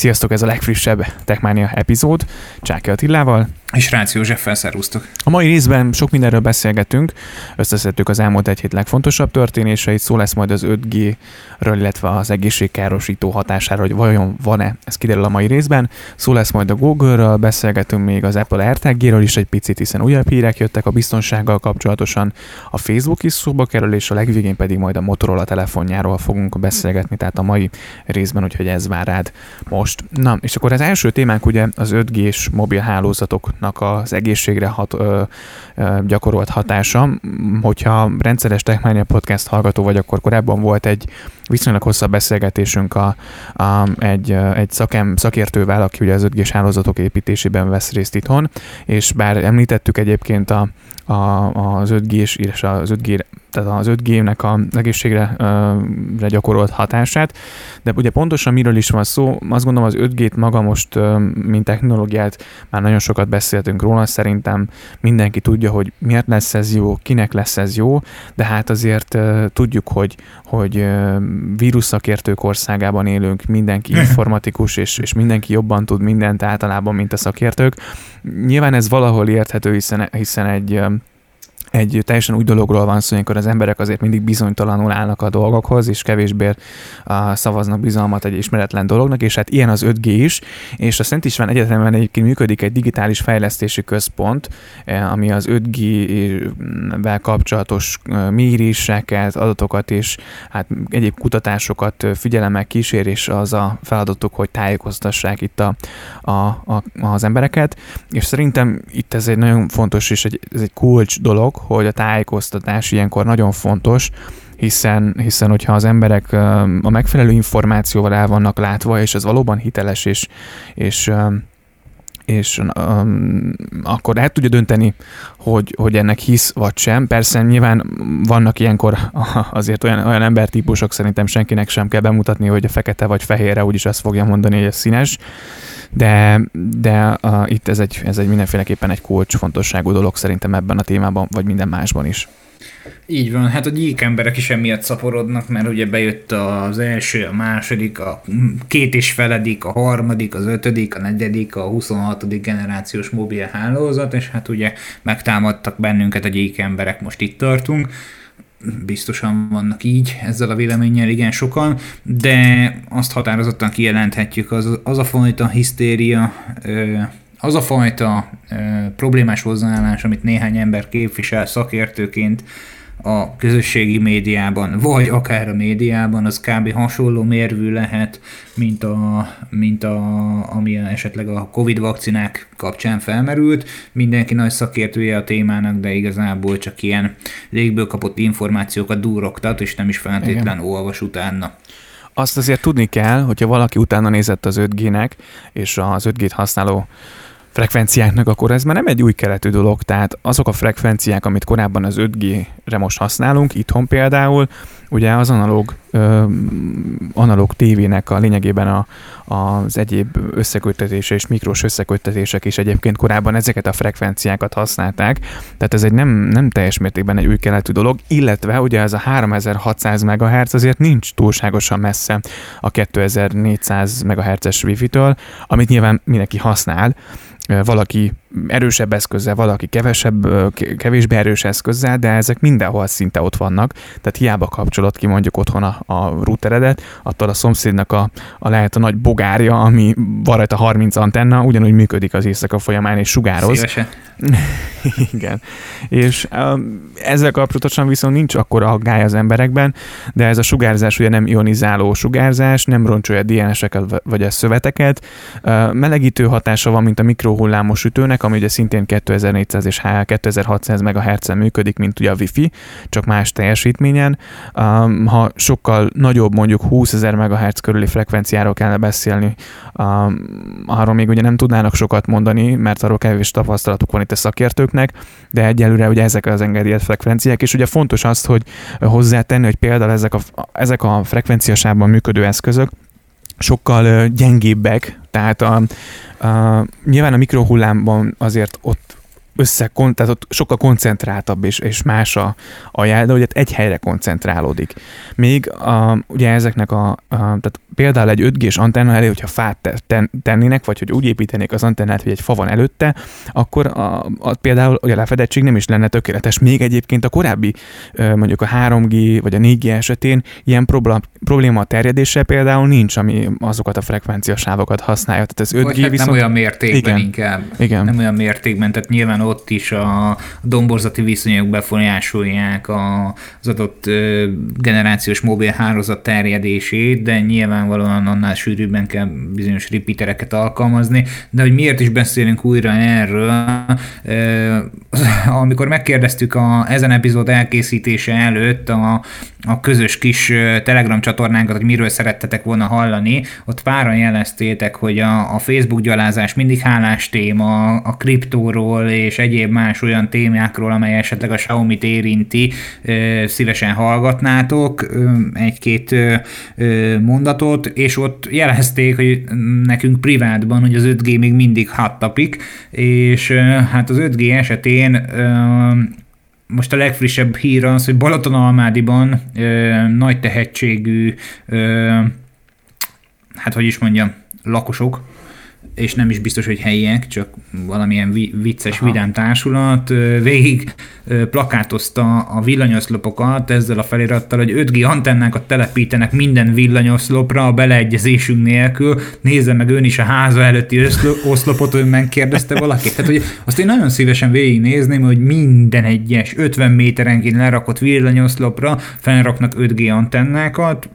Sziasztok, ez a legfrissebb Techmania epizód Csáki Attilával. És Rácz Józseffel szervusztok. A mai részben sok mindenről beszélgetünk, összeszedtük az elmúlt egy hét legfontosabb történéseit, szó lesz majd az 5G-ről, illetve az egészségkárosító hatásáról, hogy vajon van-e, ez kiderül a mai részben. Szó lesz majd a Google-ről, beszélgetünk még az Apple AirTag-ről is egy picit, hiszen újabb hírek jöttek a biztonsággal kapcsolatosan, a Facebook is szóba kerül, és a legvégén pedig majd a Motorola telefonjáról fogunk beszélgetni, tehát a mai részben, úgyhogy ez vár rád most. Na, és akkor az első témánk ugye az 5G-s mobil hálózatoknak az egészségre hat, ö, ö, gyakorolt hatása. Hogyha rendszeres Techmania Podcast hallgató vagy, akkor korábban volt egy viszonylag hosszabb beszélgetésünk a, a, egy, egy szakem, szakértővel, aki ugye az 5G-s hálózatok építésében vesz részt itthon, és bár említettük egyébként a, a, az 5G-s és az 5G tehát az 5G-nek a egészségre uh, gyakorolt hatását, de ugye pontosan miről is van szó, azt gondolom az 5G-t maga most, uh, mint technológiát, már nagyon sokat beszéltünk róla, szerintem mindenki tudja, hogy miért lesz ez jó, kinek lesz ez jó, de hát azért uh, tudjuk, hogy, hogy uh, vírusszakértők országában élünk, mindenki informatikus, és, és mindenki jobban tud mindent általában, mint a szakértők. Nyilván ez valahol érthető, hiszen, hiszen egy egy teljesen új dologról van szó, amikor az emberek azért mindig bizonytalanul állnak a dolgokhoz, és kevésbé szavaznak bizalmat egy ismeretlen dolognak, és hát ilyen az 5G is, és a Szent István Egyetemen egyébként működik egy digitális fejlesztési központ, eh, ami az 5G-vel kapcsolatos méréseket, adatokat és hát egyéb kutatásokat figyelemmel kísér, és az a feladatuk, hogy tájékoztassák itt a, a, a, az embereket, és szerintem itt ez egy nagyon fontos és egy, ez egy kulcs dolog, hogy a tájékoztatás ilyenkor nagyon fontos, hiszen, hiszen hogyha az emberek a megfelelő információval el vannak látva, és ez valóban hiteles, és, és és um, akkor el tudja dönteni, hogy, hogy ennek hisz vagy sem. Persze nyilván vannak ilyenkor azért olyan, olyan embertípusok, szerintem senkinek sem kell bemutatni, hogy a fekete vagy fehérre úgyis azt fogja mondani, hogy ez színes, de, de uh, itt ez egy, ez egy mindenféleképpen egy kulcsfontosságú dolog szerintem ebben a témában, vagy minden másban is. Így van, hát a gyík emberek is emiatt szaporodnak, mert ugye bejött az első, a második, a két és feledik, a harmadik, az ötödik, a negyedik, a 26. generációs mobil hálózat, és hát ugye megtámadtak bennünket a gyík emberek, most itt tartunk biztosan vannak így ezzel a véleménnyel igen sokan, de azt határozottan kijelenthetjük, az, az a fajta hisztéria, az a fajta problémás hozzáállás, amit néhány ember képvisel szakértőként, a közösségi médiában, vagy akár a médiában, az kb. hasonló mérvű lehet, mint, a, mint a, ami esetleg a Covid vakcinák kapcsán felmerült. Mindenki nagy szakértője a témának, de igazából csak ilyen légből kapott információkat durogtat, és nem is feltétlenül olvas utána. Azt azért tudni kell, hogyha valaki utána nézett az 5G-nek, és az 5G-t használó frekvenciáknak, akkor ez már nem egy új keletű dolog, tehát azok a frekvenciák, amit korábban az 5G-re most használunk, itthon például, ugye az analóg, ö, analóg tévének a lényegében a, az egyéb összeköttetése és mikros összeköttetések is egyébként korábban ezeket a frekvenciákat használták, tehát ez egy nem, nem teljes mértékben egy új keletű dolog, illetve ugye ez a 3600 MHz azért nincs túlságosan messze a 2400 MHz-es Wi-Fi-től, amit nyilván mindenki használ, valaki erősebb eszközzel, valaki kevesebb, kevésbé erős eszközzel, de ezek mindenhol szinte ott vannak, tehát hiába kapcsolod ki mondjuk otthon a, a routeredet, attól a szomszédnak a, a lehet a nagy bogárja, ami van rajta 30 antenna, ugyanúgy működik az éjszaka folyamán és sugároz. Szívesen. Igen. És um, ezzel kapcsolatosan viszont nincs akkor a gály az emberekben, de ez a sugárzás ugye nem ionizáló sugárzás, nem roncsolja DNS-eket vagy a szöveteket, uh, melegítő hatása van, mint a mikrohullámos sütőnek, ami ugye szintén 2400 és 2600 MHz-en működik, mint ugye a Wi-Fi, csak más teljesítményen. Um, ha sokkal nagyobb, mondjuk 20 ezer MHz körüli frekvenciáról kellene beszélni, um, arról még ugye nem tudnának sokat mondani, mert arról kevés tapasztalatuk van itt a szakértőknek, de egyelőre ugye ezek az engedélyezett frekvenciák, és ugye fontos azt, hogy hozzátenni, hogy például ezek a, ezek a frekvenciasában működő eszközök, sokkal gyengébbek, tehát a, a, nyilván a mikrohullámban azért ott össze, tehát ott sokkal koncentráltabb és, és más a, a jel, de ugye egy helyre koncentrálódik. Még a, ugye ezeknek a, a tehát például egy 5G-s antenna elé, hogyha fát tennének, vagy hogy úgy építenék az antennát, hogy egy fa van előtte, akkor a, a, például ugye a lefedettség nem is lenne tökéletes. Még egyébként a korábbi mondjuk a 3G vagy a 4G esetén ilyen probléma a terjedése például nincs, ami azokat a frekvenciasávokat használja. Tehát ez 5G hát viszont... nem olyan mértékben igen, inkább. Igen. Nem olyan mértékben, tehát nyilván ott is a domborzati viszonyok befolyásolják az adott generációs mobil hálózat terjedését, de nyilvánvalóan annál sűrűbben kell bizonyos repeatereket alkalmazni, de hogy miért is beszélünk újra erről, amikor megkérdeztük a, ezen epizód elkészítése előtt a, a közös kis Telegram csatornánkat, hogy miről szerettetek volna hallani, ott páran jeleztétek, hogy a, a Facebook gyalázás mindig hálás téma, a kriptóról és egyéb más olyan témákról, amely esetleg a Xiaomi-t érinti, szívesen hallgatnátok egy-két mondatot, és ott jelezték, hogy nekünk privátban, hogy az 5G még mindig hot topic, és hát az 5G esetén most a legfrissebb hír az, hogy Balatonalmádiban ö, nagy tehetségű, ö, hát hogy is mondjam, lakosok, és nem is biztos, hogy helyiek, csak valamilyen vicces, Aha. vidám társulat végig plakátozta a villanyoszlopokat ezzel a felirattal, hogy 5G antennákat telepítenek minden villanyoszlopra a beleegyezésünk nélkül. Nézze meg ön is a háza előtti oszlopot, hogy megkérdezte valaki. Tehát, hogy azt én nagyon szívesen végignézném, hogy minden egyes 50 méterenként lerakott villanyoszlopra felraknak 5G antennákat.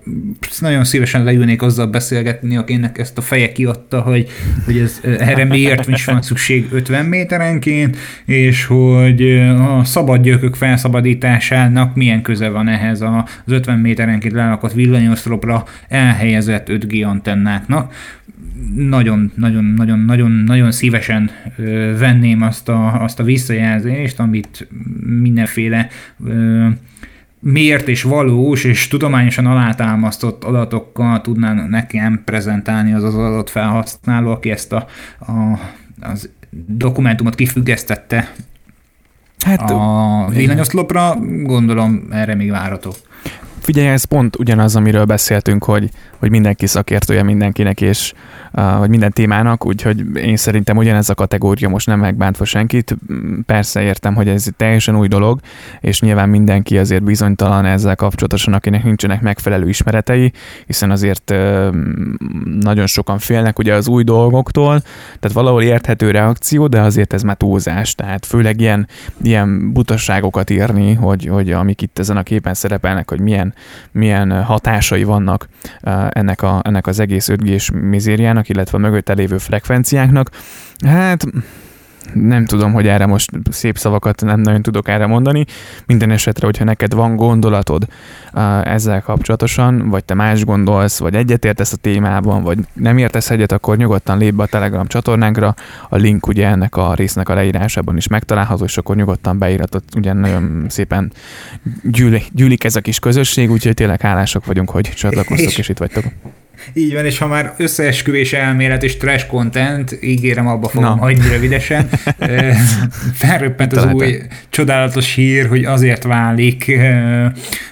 Ezt nagyon szívesen leülnék azzal beszélgetni, akinek ezt a feje kiadta, hogy, hogy ez, erre miért is van szükség 50 méterenként, és hogy a szabad gyökök felszabadításának milyen köze van ehhez az 50 méterenként lelakott villanyoszlopra elhelyezett 5G antennáknak. Nagyon, nagyon, nagyon, nagyon, nagyon szívesen venném azt a, azt a visszajelzést, amit mindenféle miért és valós és tudományosan alátámasztott adatokkal tudnán nekem prezentálni az az adott felhasználó, aki ezt a, a, az dokumentumot kifüggesztette hát, a villanyoszlopra, gondolom erre még várható. Figyelj, ez pont ugyanaz, amiről beszéltünk, hogy, hogy mindenki szakértője mindenkinek, és vagy minden témának, úgyhogy én szerintem ugyanez a kategória most nem megbántva senkit. Persze értem, hogy ez teljesen új dolog, és nyilván mindenki azért bizonytalan ezzel kapcsolatosan, akinek nincsenek megfelelő ismeretei, hiszen azért nagyon sokan félnek ugye az új dolgoktól, tehát valahol érthető reakció, de azért ez már túlzás, tehát főleg ilyen, ilyen butasságokat írni, hogy, hogy amik itt ezen a képen szerepelnek, hogy milyen, milyen hatásai vannak ennek, a, ennek az egész 5G-s mizériának, illetve a mögötte lévő frekvenciáknak. Hát nem tudom, hogy erre most szép szavakat nem nagyon tudok erre mondani. Minden esetre, hogyha neked van gondolatod uh, ezzel kapcsolatosan, vagy te más gondolsz, vagy egyetértesz a témában, vagy nem értesz egyet, akkor nyugodtan lép be a Telegram csatornánkra. A link ugye ennek a résznek a leírásában is megtalálható, és akkor nyugodtan beíratott. Ugye nagyon szépen gyűlik, gyűlik ez a kis közösség, úgyhogy tényleg hálások vagyunk, hogy csatlakoztok, és, és itt vagytok. Így van, és ha már összeesküvés elmélet és trash content, ígérem, abba fogom Na. hagyni rövidesen. Felröppent az Találtam. új csodálatos hír, hogy azért válik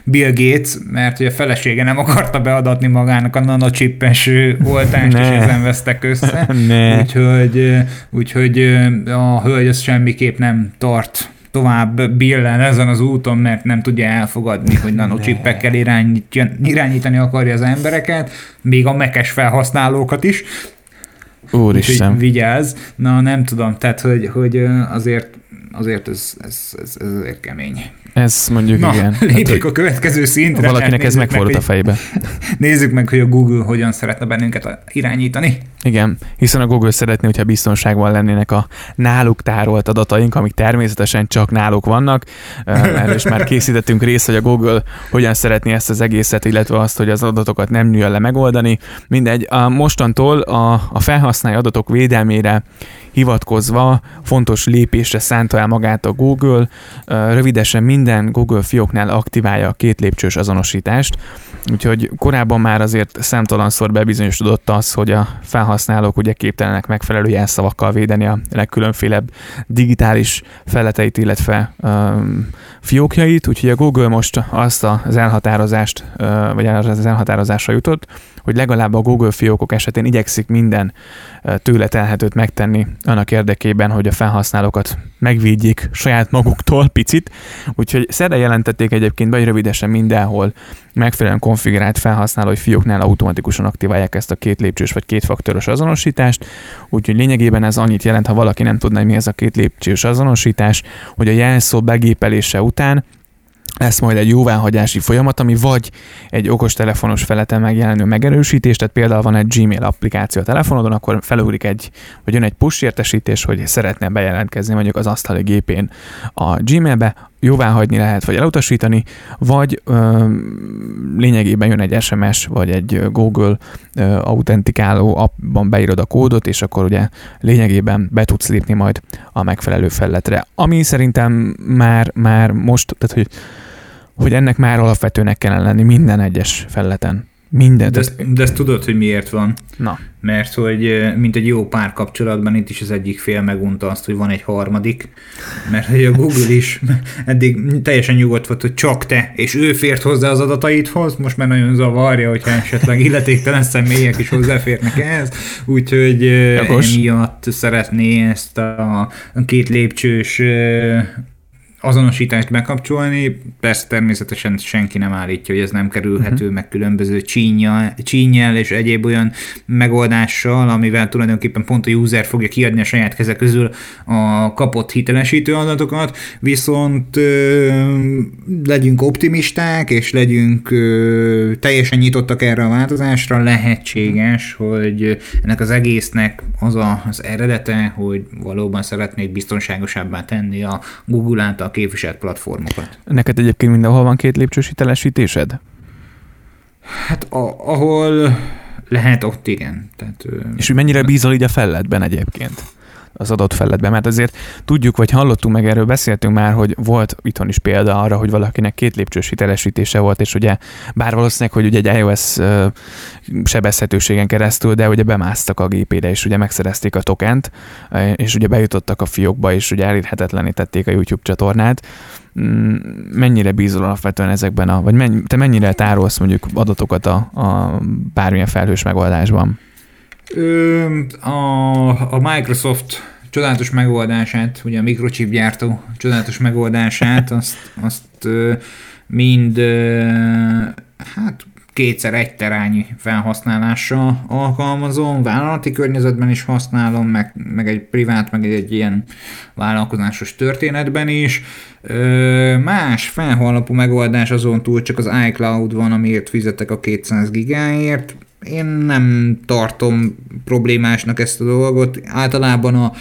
Bill Gates, mert hogy a felesége nem akarta beadatni magának a nanocsippes oltást, és ezen vesztek össze. Ne. Úgyhogy, úgyhogy a hölgy az semmiképp nem tart tovább billen ezen az úton, mert nem tudja elfogadni, hogy nanocsippekkel irányítani akarja az embereket, még a mekes felhasználókat is. Úristen. Úgyhogy vigyázz. Na, nem tudom, tehát, hogy, hogy azért, azért ez, ez, ez, ez azért kemény. Ez mondjuk Na, igen. Lépjük hát, a következő szintre. Valakinek ez megfordult a fejbe. Nézzük meg, hogy a Google hogyan szeretne bennünket irányítani. Igen, hiszen a Google szeretné, hogyha biztonságban lennének a náluk tárolt adataink, amik természetesen csak náluk vannak. Erről is már készítettünk részt, hogy a Google hogyan szeretné ezt az egészet, illetve azt, hogy az adatokat nem nyúl le megoldani. Mindegy, a mostantól a, a felhasználó adatok védelmére hivatkozva fontos lépésre szánta el magát a Google. Rövidesen mind minden Google fióknál aktiválja a két lépcsős azonosítást, úgyhogy korábban már azért számtalanszor bebizonyosodott az, hogy a felhasználók ugye képtelenek megfelelő jelszavakkal védeni a legkülönfélebb digitális feleteit, illetve um, fiókjait, úgyhogy a Google most azt az elhatározást, uh, vagy az elhatározásra jutott, hogy legalább a Google fiókok esetén igyekszik minden tőle telhetőt megtenni annak érdekében, hogy a felhasználókat megvédjék saját maguktól picit. Úgyhogy szerde jelentették egyébként be, rövidesen mindenhol megfelelően konfigurált felhasználói fióknál automatikusan aktiválják ezt a két lépcsős vagy kétfaktoros azonosítást. Úgyhogy lényegében ez annyit jelent, ha valaki nem tudná, hogy mi ez a két lépcsős azonosítás, hogy a jelszó begépelése után lesz majd egy jóváhagyási folyamat, ami vagy egy okostelefonos feleten megjelenő megerősítés, tehát például van egy Gmail applikáció a telefonodon, akkor felugrik egy, vagy jön egy push értesítés, hogy szeretne bejelentkezni mondjuk az asztali gépén a Gmailbe, jóváhagyni lehet, vagy elutasítani, vagy ö, lényegében jön egy SMS, vagy egy Google ö, autentikáló appban beírod a kódot, és akkor ugye lényegében be tudsz lépni majd a megfelelő felletre. Ami szerintem már, már most, tehát hogy hogy ennek már alapvetőnek kellene lenni minden egyes felleten. Minden. De ezt, de ezt tudod, hogy miért van? Na. Mert hogy mint egy jó párkapcsolatban itt is az egyik fél megunta azt, hogy van egy harmadik, mert hogy a Google is eddig teljesen nyugodt volt, hogy csak te, és ő fért hozzá az adataidhoz, most már nagyon zavarja, hogyha esetleg illetéktelen személyek is hozzáférnek ehhez, úgyhogy emiatt szeretné ezt a két lépcsős azonosítást bekapcsolni, persze természetesen senki nem állítja, hogy ez nem kerülhető, uh-huh. meg különböző csínyel és egyéb olyan megoldással, amivel tulajdonképpen pont a user fogja kiadni a saját keze közül a kapott hitelesítő adatokat, viszont ö, legyünk optimisták, és legyünk ö, teljesen nyitottak erre a változásra, lehetséges, hogy ennek az egésznek az a, az eredete, hogy valóban szeretnék biztonságosabbá tenni a Google által képviselt platformokat. Neked egyébként mindenhol van két lépcsős hitelesítésed? Hát a, ahol lehet, ott igen. Tehát, És hogy mennyire bízol így a felletben egyébként? Az adott felletben, mert azért tudjuk, vagy hallottunk meg erről, beszéltünk már, hogy volt itthon is példa arra, hogy valakinek két lépcsős hitelesítése volt, és ugye bár valószínűleg, hogy ugye egy iOS sebezhetőségen keresztül, de ugye bemásztak a gépére, és ugye megszerezték a tokent, és ugye bejutottak a fiókba, és ugye elérhetetlenítették a YouTube csatornát. Mm, mennyire bízol alapvetően ezekben a, vagy mennyi, te mennyire tárolsz mondjuk adatokat a, a bármilyen felhős megoldásban? A, a Microsoft csodálatos megoldását, ugye a mikrochip gyártó csodálatos megoldását, azt, azt mind hát kétszer egy terányi felhasználással alkalmazom, vállalati környezetben is használom, meg, meg egy privát, meg egy, egy ilyen vállalkozásos történetben is. Más felhallapú megoldás azon túl csak az iCloud van, amiért fizetek a 200 gigáért, én nem tartom problémásnak ezt a dolgot. Általában a,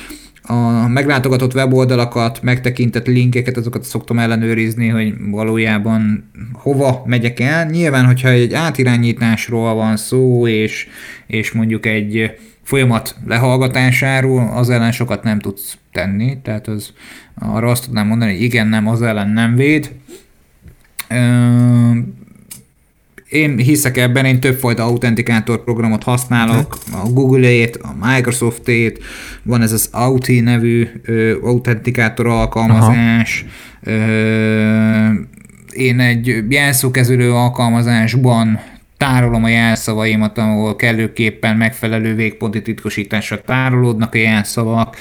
a meglátogatott weboldalakat, megtekintett linkeket, azokat szoktam ellenőrizni, hogy valójában hova megyek el. Nyilván, hogyha egy átirányításról van szó, és, és mondjuk egy folyamat lehallgatásáról, az ellen sokat nem tudsz tenni, tehát az, arra azt tudnám mondani, hogy igen, nem, az ellen nem véd én hiszek ebben, én többfajta autentikátor programot használok, a Google-ét, a Microsoft-ét, van ez az Auti nevű ö, autentikátor alkalmazás, ö, én egy jelszókezelő alkalmazásban tárolom a jelszavaimat, ahol kellőképpen megfelelő végponti titkosításra tárolódnak a jelszavak,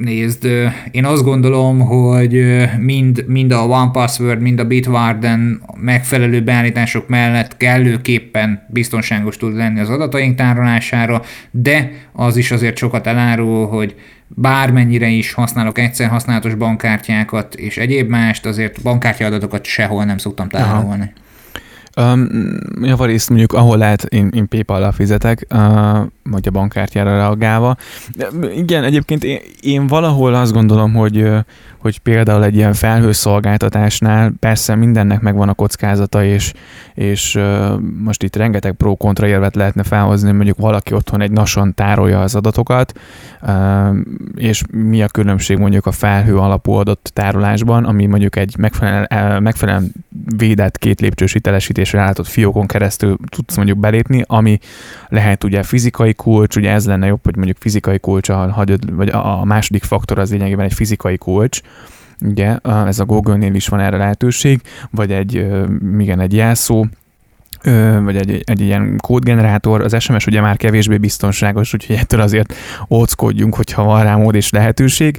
nézd, én azt gondolom, hogy mind, mind a One Password, mind a Bitwarden megfelelő beállítások mellett kellőképpen biztonságos tud lenni az adataink tárolására, de az is azért sokat elárul, hogy bármennyire is használok egyszer használatos bankkártyákat és egyéb mást, azért bankkártya adatokat sehol nem szoktam tárolni. Um, javarészt mondjuk, ahol lehet, én, én PayPal-ra fizetek, uh, vagy a bankkártyára reagálva. Igen, egyébként én, én valahol azt gondolom, hogy, hogy például egy ilyen felhőszolgáltatásnál persze mindennek megvan a kockázata, és, és most itt rengeteg pro-kontra érvet lehetne felhozni, mondjuk valaki otthon egy nason tárolja az adatokat, és mi a különbség mondjuk a felhő alapú adott tárolásban, ami mondjuk egy megfelelően, megfelelően védett két lépcsős hitelesítésre állított fiókon keresztül tudsz mondjuk belépni, ami lehet ugye fizikai kulcs, ugye ez lenne jobb, hogy mondjuk fizikai kulcsal hagyod, vagy a második faktor az lényegében egy fizikai kulcs, ugye ez a Google-nél is van erre lehetőség, vagy egy, igen, egy jelszó, vagy egy, egy ilyen kódgenerátor, az SMS ugye már kevésbé biztonságos, úgyhogy ettől azért óckodjunk, hogyha van rá mód és lehetőség,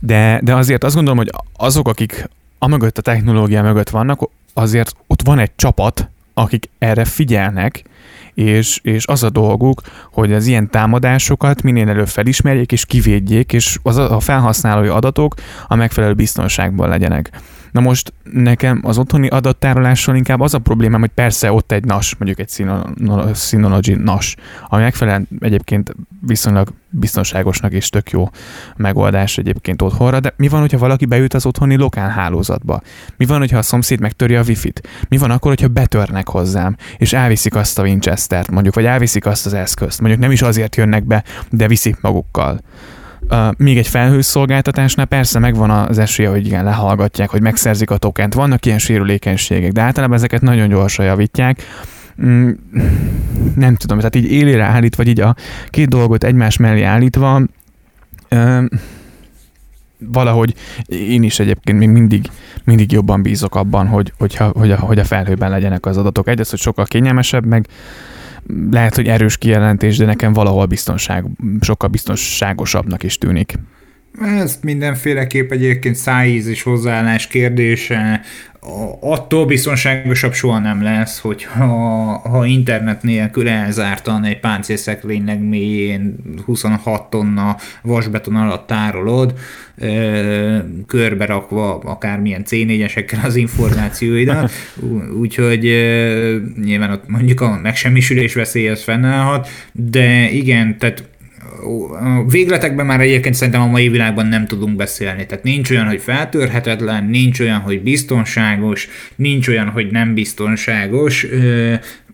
de, de azért azt gondolom, hogy azok, akik amögött a technológia mögött vannak, azért ott van egy csapat, akik erre figyelnek, és, és az a dolguk, hogy az ilyen támadásokat minél előbb felismerjék és kivédjék, és az a felhasználói adatok a megfelelő biztonságban legyenek. Na most nekem az otthoni adattárolással inkább az a problémám, hogy persze ott egy NAS, mondjuk egy Synology NAS, ami megfelelően egyébként viszonylag biztonságosnak és tök jó megoldás egyébként otthonra, de mi van, hogyha valaki beüt az otthoni lokál hálózatba? Mi van, hogyha a szomszéd megtöri a wifi-t? Mi van akkor, hogyha betörnek hozzám, és elviszik azt a Winchester-t, mondjuk, vagy elviszik azt az eszközt? Mondjuk nem is azért jönnek be, de viszik magukkal. Uh, még egy felhőszolgáltatásnál persze megvan az esélye, hogy igen, lehallgatják, hogy megszerzik a tokent. Vannak ilyen sérülékenységek, de általában ezeket nagyon gyorsan javítják. Mm, nem tudom, tehát így élére állítva, vagy így a két dolgot egymás mellé állítva, uh, valahogy én is egyébként még mindig, mindig jobban bízok abban, hogy, hogyha, hogy, a, hogy a felhőben legyenek az adatok. Egyrészt, hogy sokkal kényelmesebb, meg lehet, hogy erős kijelentés, de nekem valahol biztonság, sokkal biztonságosabbnak is tűnik. Ez mindenféleképp egyébként szájíz és hozzáállás kérdése, attól biztonságosabb soha nem lesz, hogy ha, ha internet nélkül elzártan egy páncélszekrénynek mélyén 26 tonna vasbeton alatt tárolod, körbe rakva akármilyen C4-esekkel az információidat, úgyhogy nyilván ott mondjuk a megsemmisülés veszély az fennállhat, de igen, tehát a végletekben már egyébként szerintem a mai világban nem tudunk beszélni. Tehát nincs olyan, hogy feltörhetetlen, nincs olyan, hogy biztonságos, nincs olyan, hogy nem biztonságos.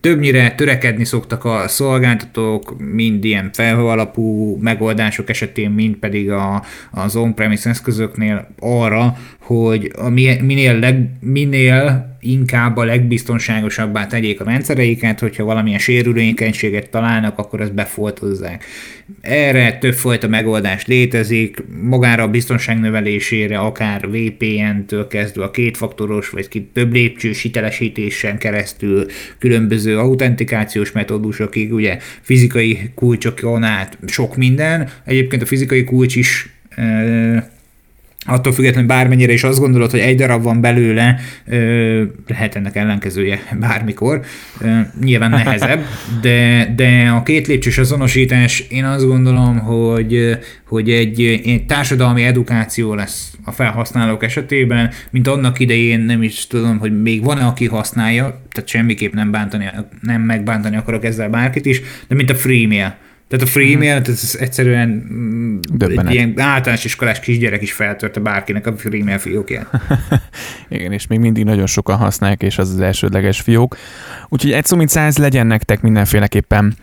Többnyire törekedni szoktak a szolgáltatók, mind ilyen felhő alapú megoldások esetén, mind pedig a, az on-premise eszközöknél arra, hogy a minél, leg, minél inkább a legbiztonságosabbá tegyék a rendszereiket, hogyha valamilyen sérülékenységet találnak, akkor ezt befoltozzák. Erre többfajta megoldás létezik, magára a biztonság növelésére, akár VPN-től kezdve a kétfaktoros vagy több lépcsős hitelesítésen keresztül különböző autentikációs metódusokig, ugye fizikai kulcsokon át sok minden. Egyébként a fizikai kulcs is attól függetlenül bármennyire is azt gondolod, hogy egy darab van belőle, lehet ennek ellenkezője bármikor, nyilván nehezebb, de, de a két lépcsős azonosítás én azt gondolom, hogy, hogy egy, egy társadalmi edukáció lesz a felhasználók esetében, mint annak idején nem is tudom, hogy még van-e, aki használja, tehát semmiképp nem, bántani, nem megbántani akarok ezzel bárkit is, de mint a freemail tehát a free email, mm. ez egyszerűen mm, Döbbenet. egy ilyen általános iskolás kisgyerek is feltörte bárkinek a email fiókját. Igen, és még mindig nagyon sokan használják, és az az elsődleges fiók. Úgyhogy egy szó mint száz legyen nektek mindenféleképpen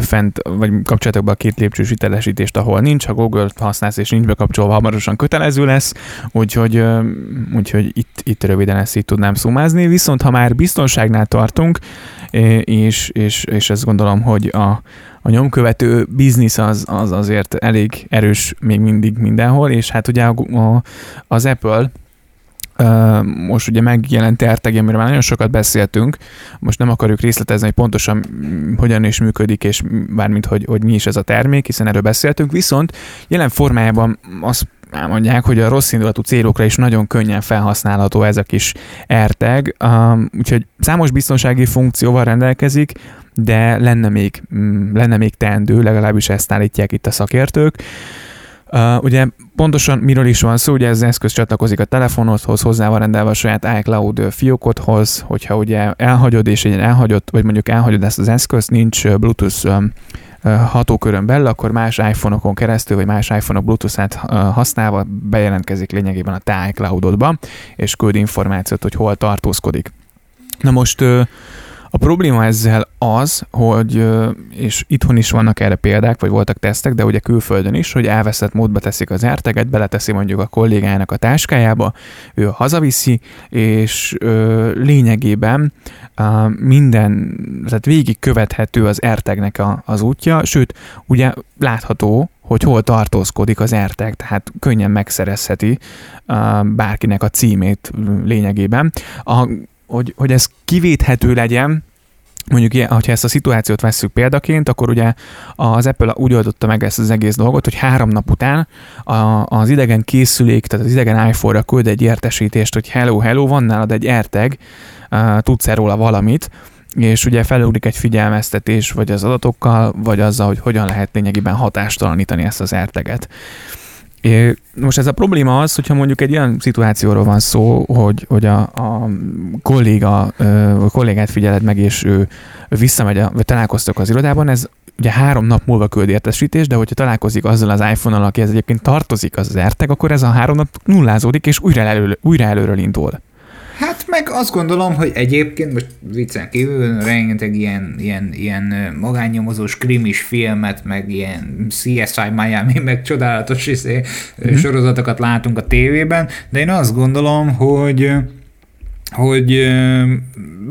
fent, vagy kapcsolatok be a két lépcsős hitelesítést, ahol nincs, ha Google-t használsz és nincs bekapcsolva, hamarosan kötelező lesz, úgyhogy, úgyhogy itt, itt röviden ezt így tudnám szumázni, viszont ha már biztonságnál tartunk, és, és, és ezt gondolom, hogy a, a nyomkövető biznisz az, az azért elég erős még mindig mindenhol, és hát ugye a, az Apple most ugye megjelent AirTag, amiről már nagyon sokat beszéltünk, most nem akarjuk részletezni, hogy pontosan hogyan is működik, és bármint, hogy, hogy mi is ez a termék, hiszen erről beszéltünk, viszont jelen formájában azt elmondják, hogy a rossz indulatú célokra is nagyon könnyen felhasználható ez a kis AirTag, um, úgyhogy számos biztonsági funkcióval rendelkezik, de lenne még, mm, lenne még teendő, legalábbis ezt állítják itt a szakértők. Uh, ugye pontosan miről is van szó, ugye ez az eszköz csatlakozik a telefonodhoz, hozzá van rendelve a saját iCloud fiókodhoz, hogyha ugye elhagyod és egy elhagyott, vagy mondjuk elhagyod ezt az eszközt, nincs Bluetooth hatókörön belül, akkor más iPhone-okon keresztül, vagy más iPhone-ok Bluetooth-át használva bejelentkezik lényegében a te iCloud-odba, és küld információt, hogy hol tartózkodik. Na most a probléma ezzel az, hogy, és itthon is vannak erre példák, vagy voltak tesztek, de ugye külföldön is, hogy elveszett módba teszik az erteget, beleteszi mondjuk a kollégájának a táskájába, ő hazaviszi, és lényegében minden, tehát végig követhető az ertegnek a, az útja, sőt, ugye látható, hogy hol tartózkodik az erteg, tehát könnyen megszerezheti bárkinek a címét lényegében. A hogy, hogy ez kivéthető legyen, mondjuk ilyen, ha ezt a szituációt vesszük példaként, akkor ugye az Apple úgy oldotta meg ezt az egész dolgot, hogy három nap után a, az idegen készülék, tehát az idegen iPhone-ra küld egy értesítést, hogy hello, hello, van nálad egy AirTag, uh, tudsz-e róla valamit, és ugye felugrik egy figyelmeztetés, vagy az adatokkal, vagy azzal, hogy hogyan lehet lényegében hatástalanítani ezt az AirTag-et. Most ez a probléma az, hogyha mondjuk egy olyan szituációról van szó, hogy, hogy a, a kolléga, a kollégát figyeled meg, és ő visszamegy, a, vagy találkoztok az irodában, ez ugye három nap múlva küld értesítés, de hogyha találkozik azzal az iPhone-nal, aki ez egyébként tartozik az, az AirTag, akkor ez a három nap nullázódik, és újra, elő, újra előről indul. Hát meg azt gondolom, hogy egyébként, most viccen kívül, rengeteg ilyen, ilyen, ilyen magánnyomozós krimis filmet, meg ilyen CSI Miami, meg csodálatos izé, mm-hmm. sorozatokat látunk a tévében, de én azt gondolom, hogy hogy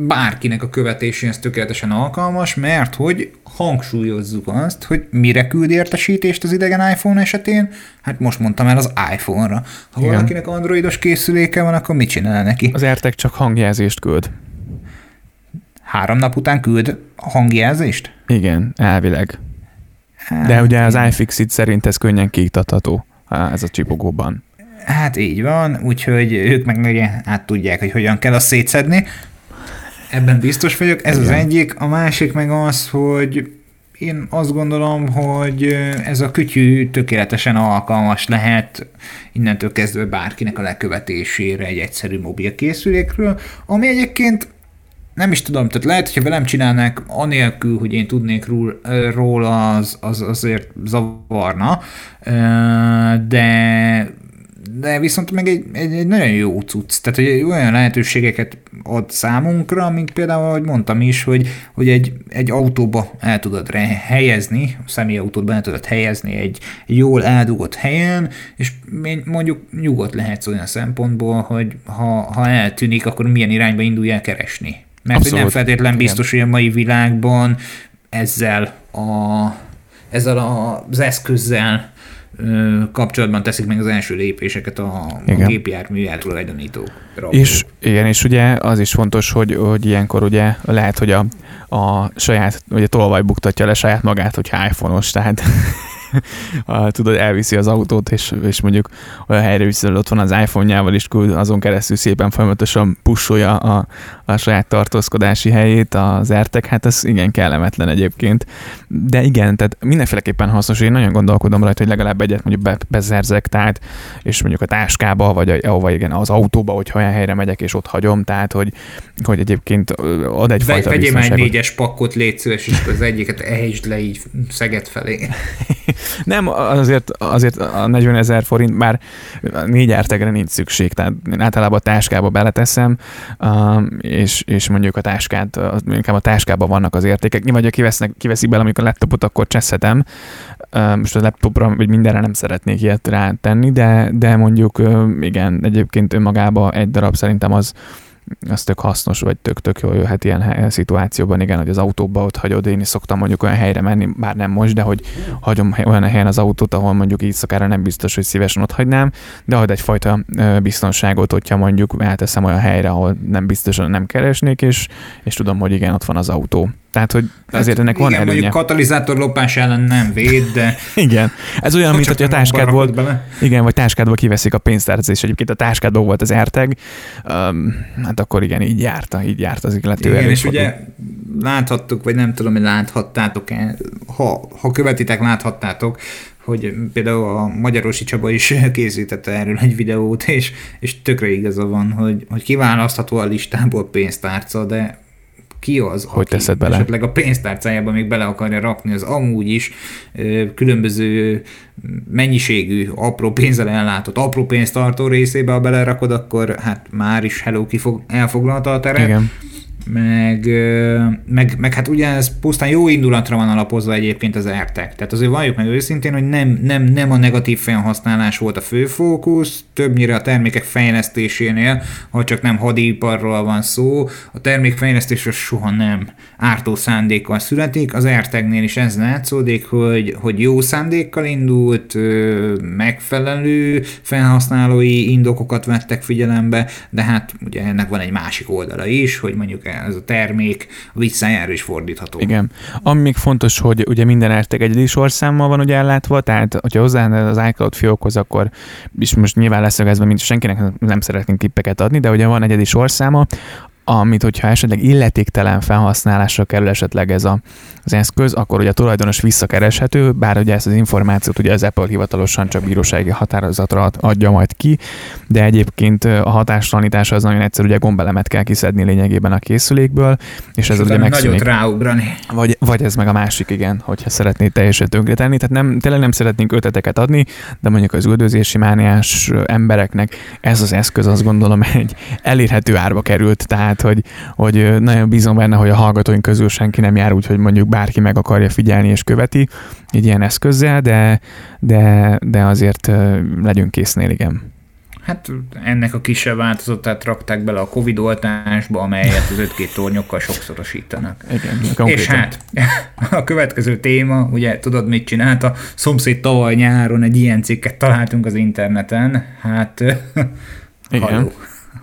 bárkinek a követéséhez tökéletesen alkalmas, mert hogy hangsúlyozzuk azt, hogy mire küld értesítést az idegen iPhone esetén, hát most mondtam el az iPhone-ra. Ha Igen. valakinek androidos készüléke van, akkor mit csinál neki? Az AirTag csak hangjelzést küld. Három nap után küld hangjelzést? Igen, elvileg. Hát, De ugye az iFixit szerint ez könnyen kiiktatható ez a csipogóban. Hát így van, úgyhogy ők meg ugye át tudják, hogy hogyan kell azt szétszedni. Ebben biztos vagyok. Ez Igen. az egyik. A másik meg az, hogy én azt gondolom, hogy ez a kütyű tökéletesen alkalmas lehet innentől kezdve bárkinek a lekövetésére egy egyszerű mobilkészülékről, ami egyébként nem is tudom, tehát lehet, hogyha velem csinálnák anélkül, hogy én tudnék róla, az, az azért zavarna, de de viszont meg egy, egy, egy nagyon jó cucc, tehát hogy olyan lehetőségeket ad számunkra, mint például, ahogy mondtam is, hogy, hogy egy, egy autóba el tudod helyezni, a személyautóba el tudod helyezni egy jól eldugott helyen, és mondjuk nyugodt lehetsz olyan szempontból, hogy ha, ha eltűnik, akkor milyen irányba indulj el keresni. Mert hogy nem feltétlen biztos, hogy a mai világban ezzel a ezzel az eszközzel kapcsolatban teszik meg az első lépéseket a, igen. a gépjármű eltulajdonítók. És igen, és ugye az is fontos, hogy, hogy ilyenkor ugye lehet, hogy a, a saját, ugye tolvaj buktatja le saját magát, hogy iPhone-os, tehát tudod, elviszi az autót, és, és mondjuk olyan helyre viszi, ott van az iPhone-jával, és azon keresztül szépen folyamatosan pusolja a, a saját tartózkodási helyét, az ertek, hát ez igen kellemetlen egyébként. De igen, tehát mindenféleképpen hasznos, én nagyon gondolkodom rajta, hogy legalább egyet mondjuk be, bezerzek, tehát, és mondjuk a táskába, vagy a, ahova igen, az autóba, hogyha olyan helyre megyek, és ott hagyom, tehát, hogy, hogy egyébként ad egyfajta Vegy, Vegyél már egy négyes pakkot, légy szíves, és az egyiket ehelyzd le így Szeged felé. Nem, azért, azért a 40 ezer forint, bár négy ártegre nincs szükség, tehát én általában a táskába beleteszem, um, és, és mondjuk a táskát, inkább a táskában vannak az értékek. Nyilván, hogyha kivesznek, kiveszik bele amikor a laptopot, akkor cseszhetem. Um, most a laptopra, vagy mindenre nem szeretnék ilyet rá tenni, de, de mondjuk igen, egyébként önmagában egy darab szerintem az az tök hasznos, vagy tök-tök jól jöhet ilyen szituációban, igen, hogy az autóba ott hagyod, én is szoktam mondjuk olyan helyre menni, bár nem most, de hogy hagyom olyan helyen az autót, ahol mondjuk éjszakára nem biztos, hogy szívesen ott hagynám, de ad egyfajta biztonságot, hogyha mondjuk elteszem olyan helyre, ahol nem biztosan nem keresnék, és, és tudom, hogy igen, ott van az autó. Tehát, hogy hát azért ennek van igen, előnye. mondjuk katalizátor lopás ellen nem véd, de... igen. Ez olyan, mint hogy a táskádból... Bele. Igen, vagy táskádból kiveszik a pénztárat, és egyébként a táskádból volt az erteg. Um, hát akkor igen, így járta, így járt az illető. Igen, és ugye láthattuk, vagy nem tudom, hogy láthattátok-e, ha, ha követitek, láthattátok, hogy például a Magyarosi Csaba is készítette erről egy videót, és, és tökre igaza van, hogy, hogy kiválasztható a listából pénztárca, de ki az, hogy aki teszed bele? esetleg a pénztárcájába még bele akarja rakni az amúgy is különböző mennyiségű apró pénzzel ellátott apró pénztartó részébe, ha belerakod, akkor hát már is Hello kifog, elfoglalta a teret. Igen meg, meg, meg hát ugye ez pusztán jó indulatra van alapozva egyébként az AirTag. Tehát azért valljuk meg őszintén, hogy nem, nem, nem a negatív felhasználás volt a fő fókusz, többnyire a termékek fejlesztésénél, ha csak nem hadiparról van szó, a termékfejlesztés soha nem ártó szándékkal születik. Az AirTagnél is ez látszódik, hogy, hogy jó szándékkal indult, megfelelő felhasználói indokokat vettek figyelembe, de hát ugye ennek van egy másik oldala is, hogy mondjuk ez a termék a is fordítható. Igen. Ami még fontos, hogy ugye minden érték egyedi sorszámmal van ugye ellátva, tehát hogyha hozzá az iCloud fiókhoz, akkor is most nyilván leszögezve, mint senkinek nem szeretnénk tippeket adni, de ugye van egyedi sorszáma, amit, hogyha esetleg illetéktelen felhasználásra kerül esetleg ez a, az eszköz, akkor ugye a tulajdonos visszakereshető, bár ugye ezt az információt ugye az Apple hivatalosan csak bírósági határozatra adja majd ki, de egyébként a hatástalanítása az nagyon egyszerű, ugye gombelemet kell kiszedni lényegében a készülékből, és ez ugye megszűnik. Nagyot ráugrani. Vagy, vagy ez meg a másik, igen, hogyha szeretnéd teljesen tönkretenni. Tehát nem, tényleg nem szeretnénk ötleteket adni, de mondjuk az üldözési mániás embereknek ez az eszköz azt gondolom egy elérhető árba került, tehát hogy, hogy nagyon bízom benne, hogy a hallgatóink közül senki nem jár úgy, hogy mondjuk bárki meg akarja figyelni és követi egy ilyen eszközzel, de, de, de azért legyünk késznél, igen. Hát ennek a kisebb változatát rakták bele a Covid oltásba, amelyet az 5G tornyokkal sokszorosítanak. Igen, És hát a következő téma, ugye tudod mit csinált? A szomszéd tavaly nyáron egy ilyen cikket találtunk az interneten. Hát igen. Halló.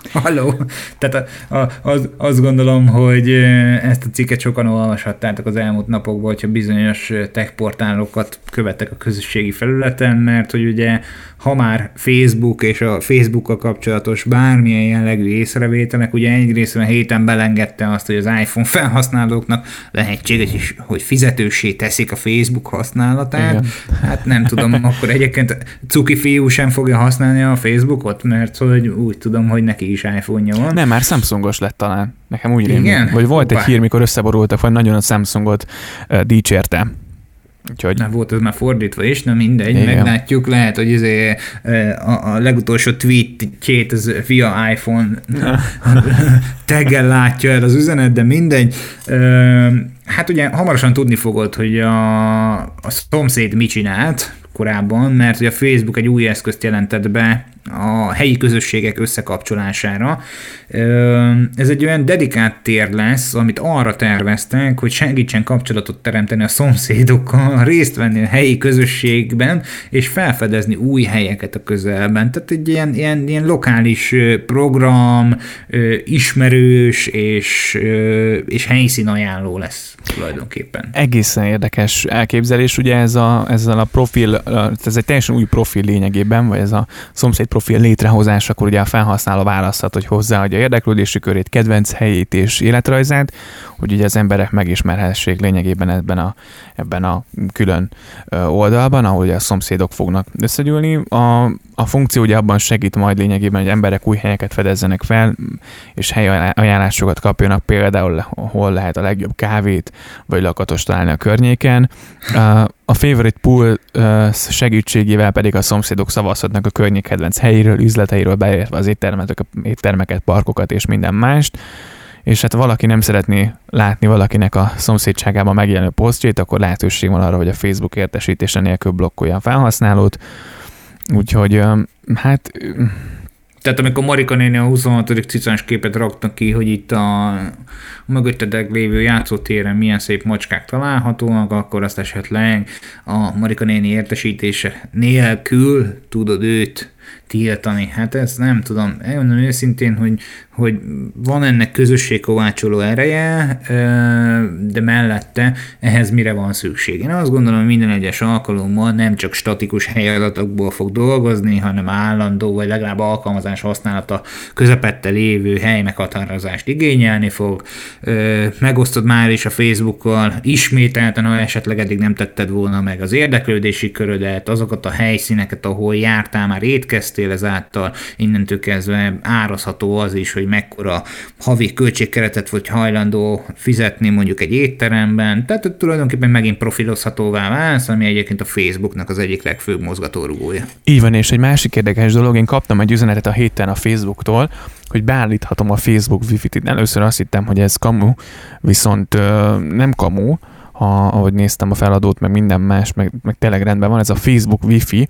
Halló! Tehát a, a, az, azt gondolom, hogy ezt a cikket sokan olvashattátok az elmúlt napokban, hogyha bizonyos tech portálokat követtek a közösségi felületen, mert hogy ugye ha már Facebook és a Facebookkal kapcsolatos bármilyen jellegű észrevételek, ugye egyrészt a héten belengedte azt, hogy az iPhone felhasználóknak lehetséges is, hogy fizetősé teszik a Facebook használatát. Igen. Hát nem tudom, akkor egyébként Cuki fiú sem fogja használni a Facebookot, mert hogy úgy tudom, hogy neki is iPhone-ja van. Nem, már Samsungos lett talán. Nekem úgy rémlik. Vagy volt Opa. egy hír, mikor összeborultak, vagy nagyon a Samsungot uh, dicsérte. Úgyhogy... Nem volt ez már fordítva is, nem mindegy, Igen. meglátjuk, lehet, hogy izé, a, a legutolsó tweetjét az via iPhone teggel látja el az üzenet, de mindegy. Hát ugye hamarosan tudni fogod, hogy a, a szomszéd mit csinált korábban, mert ugye a Facebook egy új eszközt jelentett be a helyi közösségek összekapcsolására. Ez egy olyan dedikált tér lesz, amit arra terveztek, hogy segítsen kapcsolatot teremteni a szomszédokkal, részt venni a helyi közösségben, és felfedezni új helyeket a közelben. Tehát egy ilyen, ilyen, ilyen lokális program, ismerős és, és helyszín ajánló lesz tulajdonképpen. Egészen érdekes elképzelés, ugye ez a, ezzel a profil, ez egy teljesen új profil lényegében, vagy ez a szomszéd profil létrehozásakor ugye a felhasználó választhat, hogy hozzáadja érdeklődési körét, kedvenc helyét és életrajzát, hogy ugye az emberek megismerhessék lényegében ebben a, ebben a külön oldalban, ahol ugye a szomszédok fognak összegyűlni. A, a funkció ugye abban segít majd lényegében, hogy emberek új helyeket fedezzenek fel, és helyi ajánlásokat kapjanak, például hol lehet a legjobb kávét, vagy lakatos találni a környéken. A Favorite Pool segítségével pedig a szomszédok szavazhatnak a környék kedvenc helyéről, üzleteiről, beértve az éttermeket, éttermeket, parkokat és minden mást és hát valaki nem szeretné látni valakinek a szomszédságában megjelenő posztjét, akkor lehetőség van arra, hogy a Facebook értesítése nélkül blokkolja a felhasználót. Úgyhogy hát tehát amikor Marika néni a 26. cicás képet raktak ki, hogy itt a, mögöttedek lévő játszótéren milyen szép macskák találhatóak, akkor azt esetleg a Marika néni értesítése nélkül tudod őt tiltani. Hát ezt nem tudom. Elmondom őszintén, hogy, hogy van ennek közösségkovácsoló ereje, de mellette ehhez mire van szükség. Én azt gondolom, hogy minden egyes alkalommal nem csak statikus helyadatokból fog dolgozni, hanem állandó, vagy legalább alkalmazás használata közepette lévő hely meghatározást igényelni fog. Megosztod már is a Facebookkal, ismételten, ha esetleg eddig nem tetted volna meg az érdeklődési körödet, azokat a helyszíneket, ahol jártál, már étkeztél ezáltal, innentől kezdve árazható az is, hogy mekkora havi költségkeretet vagy hajlandó fizetni mondjuk egy étteremben, tehát tulajdonképpen megint profilozhatóvá válsz, ami egyébként a Facebooknak az egyik legfőbb mozgatórugója. Így van, és egy másik érdekes dolog, én kaptam egy üzenetet a héten a Facebooktól, hogy beállíthatom a Facebook wifi-t. Először azt hittem, hogy ez kamu, viszont ö, nem kamu, ha, ahogy néztem a feladót, meg minden más, meg, meg tényleg rendben van, ez a Facebook Wi-Fi,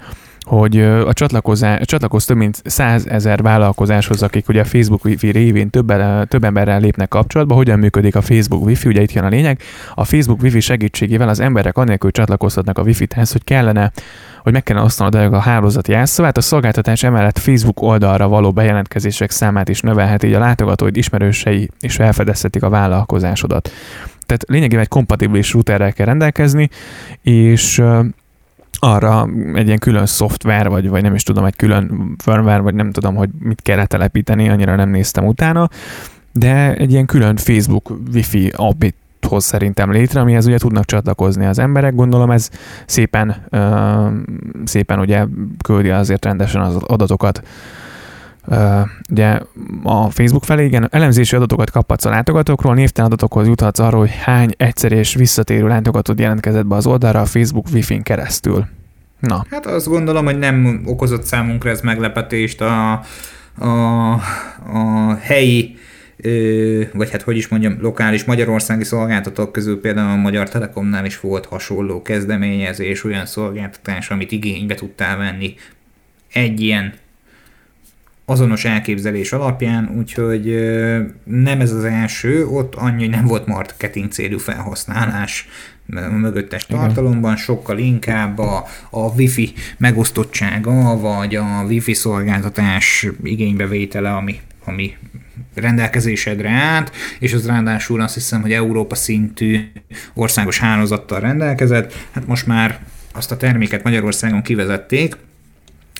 hogy a csatlakozás, csatlakoz több mint 100 ezer vállalkozáshoz, akik ugye a Facebook Wi-Fi révén több, több emberrel lépnek kapcsolatba, hogyan működik a Facebook Wi-Fi, ugye itt jön a lényeg. A Facebook Wi-Fi segítségével az emberek annélkül csatlakozhatnak a Wi-Fi-hez, hogy kellene hogy meg kellene osztanod a hálózati jelszavát, a szolgáltatás emellett Facebook oldalra való bejelentkezések számát is növelhet, így a látogatóid ismerősei is felfedezhetik a vállalkozásodat. Tehát lényegében egy kompatibilis routerrel kell rendelkezni, és arra egy ilyen külön szoftver, vagy, vagy nem is tudom, egy külön firmware, vagy nem tudom, hogy mit kell telepíteni, annyira nem néztem utána, de egy ilyen külön Facebook Wi-Fi appit hoz szerintem létre, amihez ugye tudnak csatlakozni az emberek, gondolom ez szépen, uh, szépen ugye küldi azért rendesen az adatokat ugye a Facebook felé igen, elemzési adatokat kaphatsz a látogatókról, névtelen adatokhoz juthatsz arról, hogy hány egyszer és visszatérő látogatót jelentkezett be az oldalra a Facebook Wi-Fi-n keresztül. Na. Hát azt gondolom, hogy nem okozott számunkra ez meglepetést a, a, a helyi vagy hát hogy is mondjam, lokális magyarországi szolgáltatók közül például a Magyar Telekomnál is volt hasonló kezdeményezés, olyan szolgáltatás, amit igénybe tudtál venni egy ilyen azonos elképzelés alapján, úgyhogy nem ez az első, ott annyi nem volt marketing célú felhasználás mögöttes tartalomban, sokkal inkább a, a wifi megosztottsága, vagy a wifi szolgáltatás igénybevétele, ami, ami rendelkezésedre át, és az ráadásul azt hiszem, hogy Európa szintű országos hálózattal rendelkezett. Hát most már azt a terméket Magyarországon kivezették,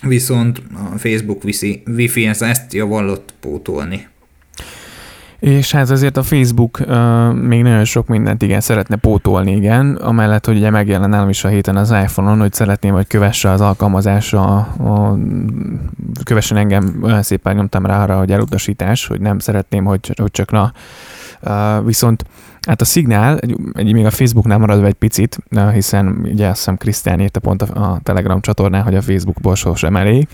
viszont a Facebook Wi-Fi ezt javallott pótolni. És hát azért a Facebook uh, még nagyon sok mindent igen szeretne pótolni, igen, amellett, hogy ugye megjelen nálam is a héten az iPhone-on, hogy szeretném, hogy kövesse az alkalmazásra, a, a, kövessen engem, olyan szépen nyomtam rá arra, hogy elutasítás, hogy nem szeretném, hogy, hogy csak na. Uh, viszont Hát a szignál, egy, egy, még a Facebooknál maradva egy picit, hiszen ugye azt hiszem Krisztián írta pont a, a Telegram csatornán, hogy a Facebookból sosem elég,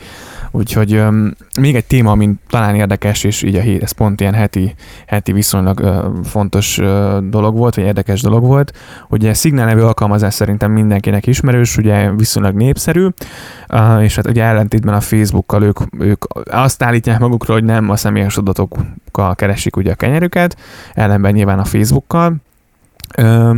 Úgyhogy um, még egy téma, mint talán érdekes, és így a hét, ez pont ilyen heti, heti viszonylag uh, fontos uh, dolog volt, vagy érdekes dolog volt, hogy a Signal nevű alkalmazás szerintem mindenkinek ismerős, ugye viszonylag népszerű, uh, és hát ugye ellentétben a Facebookkal ők, ők azt állítják magukról, hogy nem a személyes adatokkal keresik ugye a kenyerüket, ellenben nyilván a Facebookkal. Uh,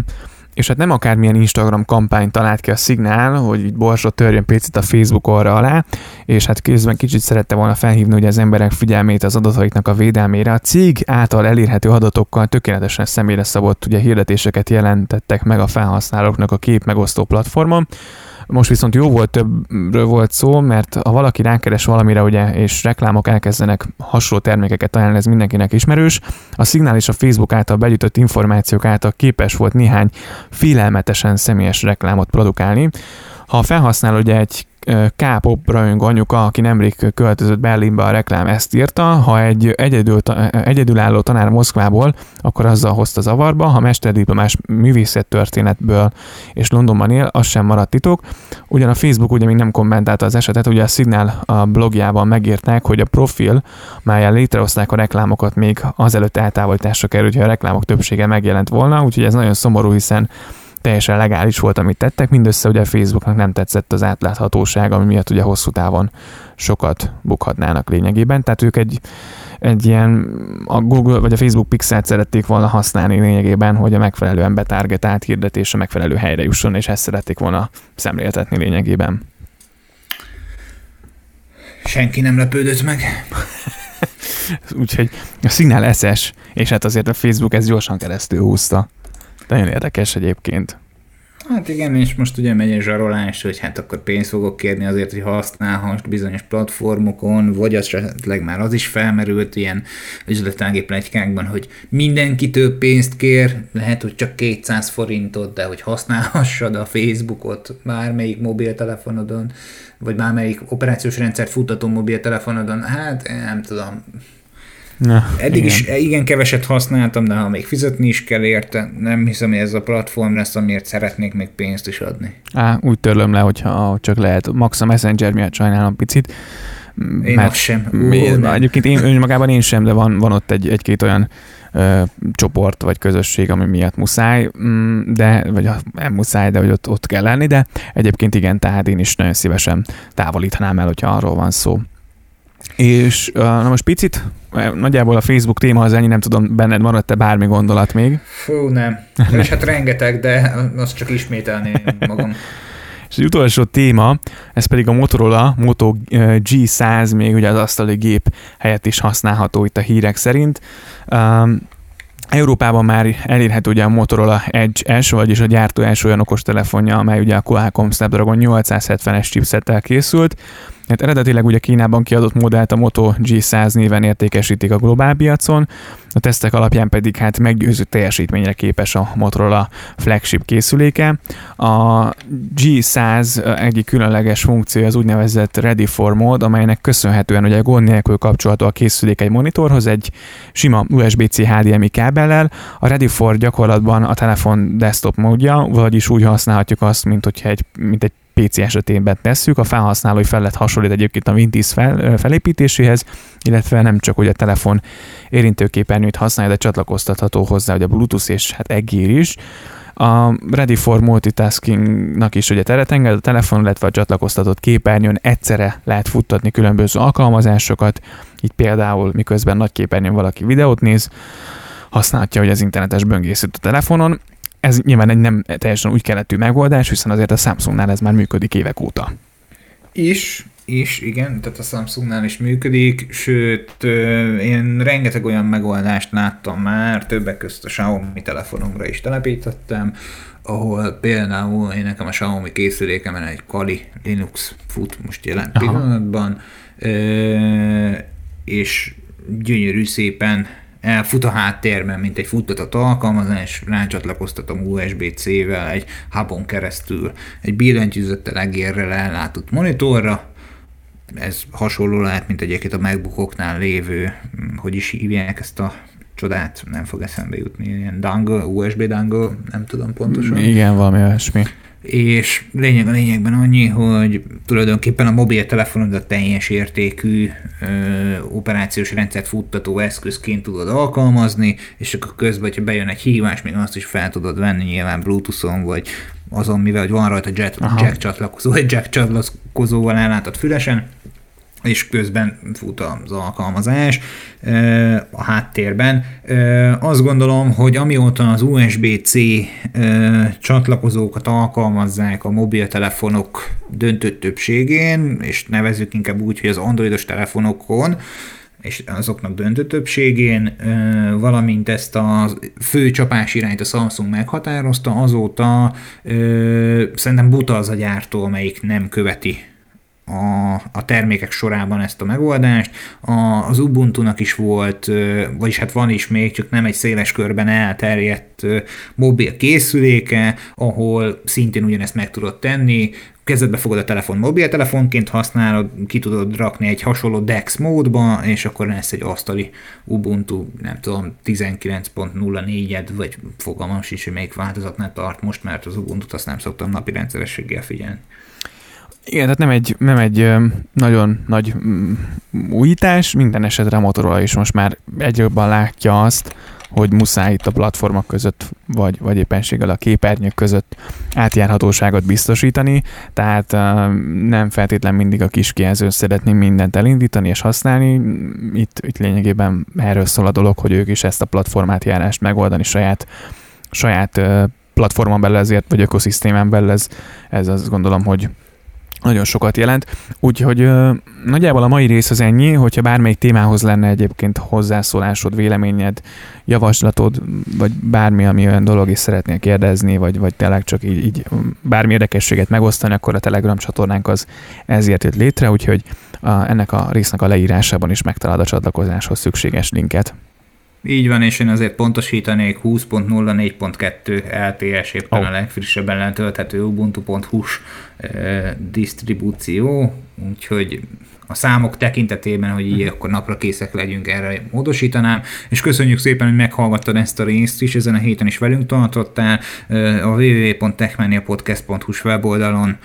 és hát nem akármilyen Instagram kampány talált ki a szignál, hogy így borsot törjön picit a Facebook orra alá, és hát közben kicsit szerette volna felhívni hogy az emberek figyelmét az adataiknak a védelmére. A cég által elérhető adatokkal tökéletesen személyre szabott ugye hirdetéseket jelentettek meg a felhasználóknak a kép megosztó platformon, most viszont jó volt, többről volt szó, mert ha valaki rákeres valamire, ugye, és reklámok elkezdenek hasonló termékeket ajánlani, ez mindenkinek ismerős, a Signal és a Facebook által begyűjtött információk által képes volt néhány félelmetesen személyes reklámot produkálni. Ha a felhasználó ugye egy K-pop rajongó anyuka, aki nemrég költözött Berlinbe, a reklám ezt írta, ha egy egyedül, egyedülálló tanár Moszkvából, akkor azzal hozta zavarba, ha mesterdiplomás művészettörténetből és Londonban él, az sem maradt titok. Ugyan a Facebook ugye még nem kommentálta az esetet, ugye a Signal a blogjában megírták, hogy a profil, melyen létrehozták a reklámokat még azelőtt eltávolításra került, hogy a reklámok többsége megjelent volna, úgyhogy ez nagyon szomorú, hiszen teljesen legális volt, amit tettek, mindössze ugye a Facebooknak nem tetszett az átláthatóság, ami miatt ugye hosszú távon sokat bukhatnának lényegében, tehát ők egy, egy ilyen a Google vagy a Facebook Pixelt szerették volna használni lényegében, hogy a megfelelően betargetált hirdetés a megfelelő helyre jusson, és ezt szerették volna szemléltetni lényegében. Senki nem lepődött meg. Úgyhogy a szignál SS, és hát azért a Facebook ezt gyorsan keresztül húzta. Nagyon érdekes egyébként. Hát igen, és most ugye megy egy zsarolás, hogy hát akkor pénzt fogok kérni azért, hogy használhass bizonyos platformokon, vagy az esetleg már az is felmerült ilyen üzletági plegykákban, hogy mindenki pénzt kér, lehet, hogy csak 200 forintot, de hogy használhassad a Facebookot bármelyik mobiltelefonodon, vagy bármelyik operációs rendszert futtató mobiltelefonodon, hát nem tudom, Na, Eddig igen. is igen keveset használtam, de ha még fizetni is kell érte, nem hiszem, hogy ez a platform lesz, amiért szeretnék még pénzt is adni. Á, úgy törlöm le, hogyha csak lehet. Max a Messenger miatt sajnálom picit. Én mert, sem. Ó, nem. Egyébként én önmagában én sem, de van, van ott egy, egy-két olyan ö, csoport vagy közösség, ami miatt muszáj, mm, de, vagy nem muszáj, de hogy ott, ott kell lenni, de egyébként igen, tehát én is nagyon szívesen távolítanám el, hogyha arról van szó. És na most picit, nagyjából a Facebook téma az ennyi, nem tudom, benned maradt-e bármi gondolat még? Fú, nem. És hát rengeteg, de azt csak ismételni magam. És az utolsó téma, ez pedig a Motorola Moto G100, még ugye az asztali gép helyett is használható itt a hírek szerint. Um, Európában már elérhető ugye a Motorola Edge S, vagyis a gyártó első olyan okostelefonja, amely ugye a Qualcomm Snapdragon 870-es chipsettel készült, Hát eredetileg ugye Kínában kiadott modellt a Moto G100 néven értékesítik a globál piacon, a tesztek alapján pedig hát meggyőző teljesítményre képes a Motorola flagship készüléke. A G100 egyik különleges funkció az úgynevezett Ready for Mode, amelynek köszönhetően ugye gond nélkül kapcsolható a készülék egy monitorhoz egy sima USB-C HDMI kábellel. A Ready for gyakorlatban a telefon desktop módja, vagyis úgy használhatjuk azt, mint hogyha egy, mint egy PC esetében tesszük. A felhasználói felett hasonlít egyébként a Windows fel, felépítéséhez, illetve nem csak hogy a telefon érintőképernyőt használja, de csatlakoztatható hozzá, hogy a Bluetooth és hát egér is. A Ready for Multitaskingnak is ugye teret enged, a telefon, illetve a csatlakoztatott képernyőn egyszerre lehet futtatni különböző alkalmazásokat, így például miközben nagy képernyőn valaki videót néz, használhatja, hogy az internetes böngészőt a telefonon, ez nyilván egy nem teljesen úgy keletű megoldás, hiszen azért a Samsungnál ez már működik évek óta. Is, is, igen, tehát a Samsungnál is működik, sőt, én rengeteg olyan megoldást láttam már, többek között a Xiaomi telefonomra is telepítettem, ahol például én nekem a Xiaomi készülékemen egy Kali Linux fut most jelen Aha. pillanatban, és gyönyörű szépen elfut a háttérben, mint egy futtatott alkalmazás, rácsatlakoztatom USB-C-vel egy hubon keresztül. Egy billentyűzettel egérrel ellátott monitorra, ez hasonló lehet, mint egyébként a MacBookoknál lévő, hogy is hívják ezt a csodát, nem fog eszembe jutni, ilyen dangle, USB dangle, nem tudom pontosan. Igen, valami olyasmi és lényeg a lényegben annyi, hogy tulajdonképpen a mobiltelefonodat teljes értékű ö, operációs rendszert futtató eszközként tudod alkalmazni, és akkor közben, hogyha bejön egy hívás, még azt is fel tudod venni nyilván Bluetooth-on, vagy azon, mivel hogy van rajta jack, jack csatlakozó, egy jack csatlakozóval ellátott fülesen, és közben fut az alkalmazás a háttérben. Azt gondolom, hogy amióta az USB-C csatlakozókat alkalmazzák a mobiltelefonok döntő többségén, és nevezzük inkább úgy, hogy az androidos telefonokon, és azoknak döntő többségén, valamint ezt a fő csapás irányt a Samsung meghatározta, azóta szerintem buta az a gyártó, amelyik nem követi a, a termékek sorában ezt a megoldást. A, az Ubuntu-nak is volt, vagyis hát van is még, csak nem egy széles körben elterjedt mobil készüléke, ahol szintén ugyanezt meg tudod tenni, kezedbe fogod a telefon mobiltelefonként használod, ki tudod rakni egy hasonló DeX módba, és akkor lesz egy asztali Ubuntu, nem tudom, 19.04-ed, vagy fogalmam is, hogy melyik változatnál tart most, mert az Ubuntu-t azt nem szoktam napi rendszerességgel figyelni. Igen, tehát nem egy, nem egy nagyon nagy újítás, minden esetre a Motorola is most már egyre jobban látja azt, hogy muszáj itt a platformok között, vagy, vagy éppenséggel a képernyők között átjárhatóságot biztosítani, tehát nem feltétlen mindig a kis kijelzőn szeretném mindent elindítani és használni. Itt, itt lényegében erről szól a dolog, hogy ők is ezt a platformát járást megoldani saját, saját platformon belül ezért, vagy ökoszisztémán belül ez, ez azt gondolom, hogy nagyon sokat jelent. Úgyhogy ö, nagyjából a mai rész az ennyi, hogyha bármelyik témához lenne egyébként hozzászólásod, véleményed, javaslatod, vagy bármi, ami olyan dolog is szeretnél kérdezni, vagy, vagy tényleg csak így, így bármi érdekességet megosztani, akkor a Telegram csatornánk az ezért jött létre, úgyhogy a, ennek a résznek a leírásában is megtalálod a csatlakozáshoz szükséges linket. Így van, és én azért pontosítanék 20.04.2 LTS éppen oh. a legfrissebben letölthető ubuntu.hu-s disztribúció, úgyhogy a számok tekintetében, hogy így akkor napra készek legyünk, erre módosítanám, és köszönjük szépen, hogy meghallgattad ezt a részt is, ezen a héten is velünk tartottál, a www.techmaniapodcast.hu weboldalon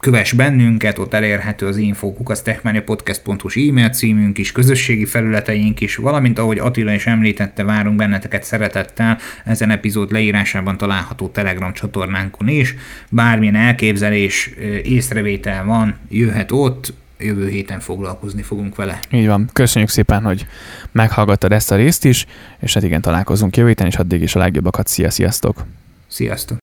kövess bennünket, ott elérhető az infókuk, az techmaniapodcast.hu e-mail címünk is, közösségi felületeink is, valamint ahogy Attila is említette, várunk benneteket szeretettel, ezen epizód leírásában található Telegram csatornánkon is, bármilyen elképzelés, észrevétel van, jöhet ott, jövő héten foglalkozni fogunk vele. Így van. Köszönjük szépen, hogy meghallgattad ezt a részt is, és hát igen, találkozunk jövő héten, és addig is a legjobbakat. Szia, sziasztok! Sziasztok!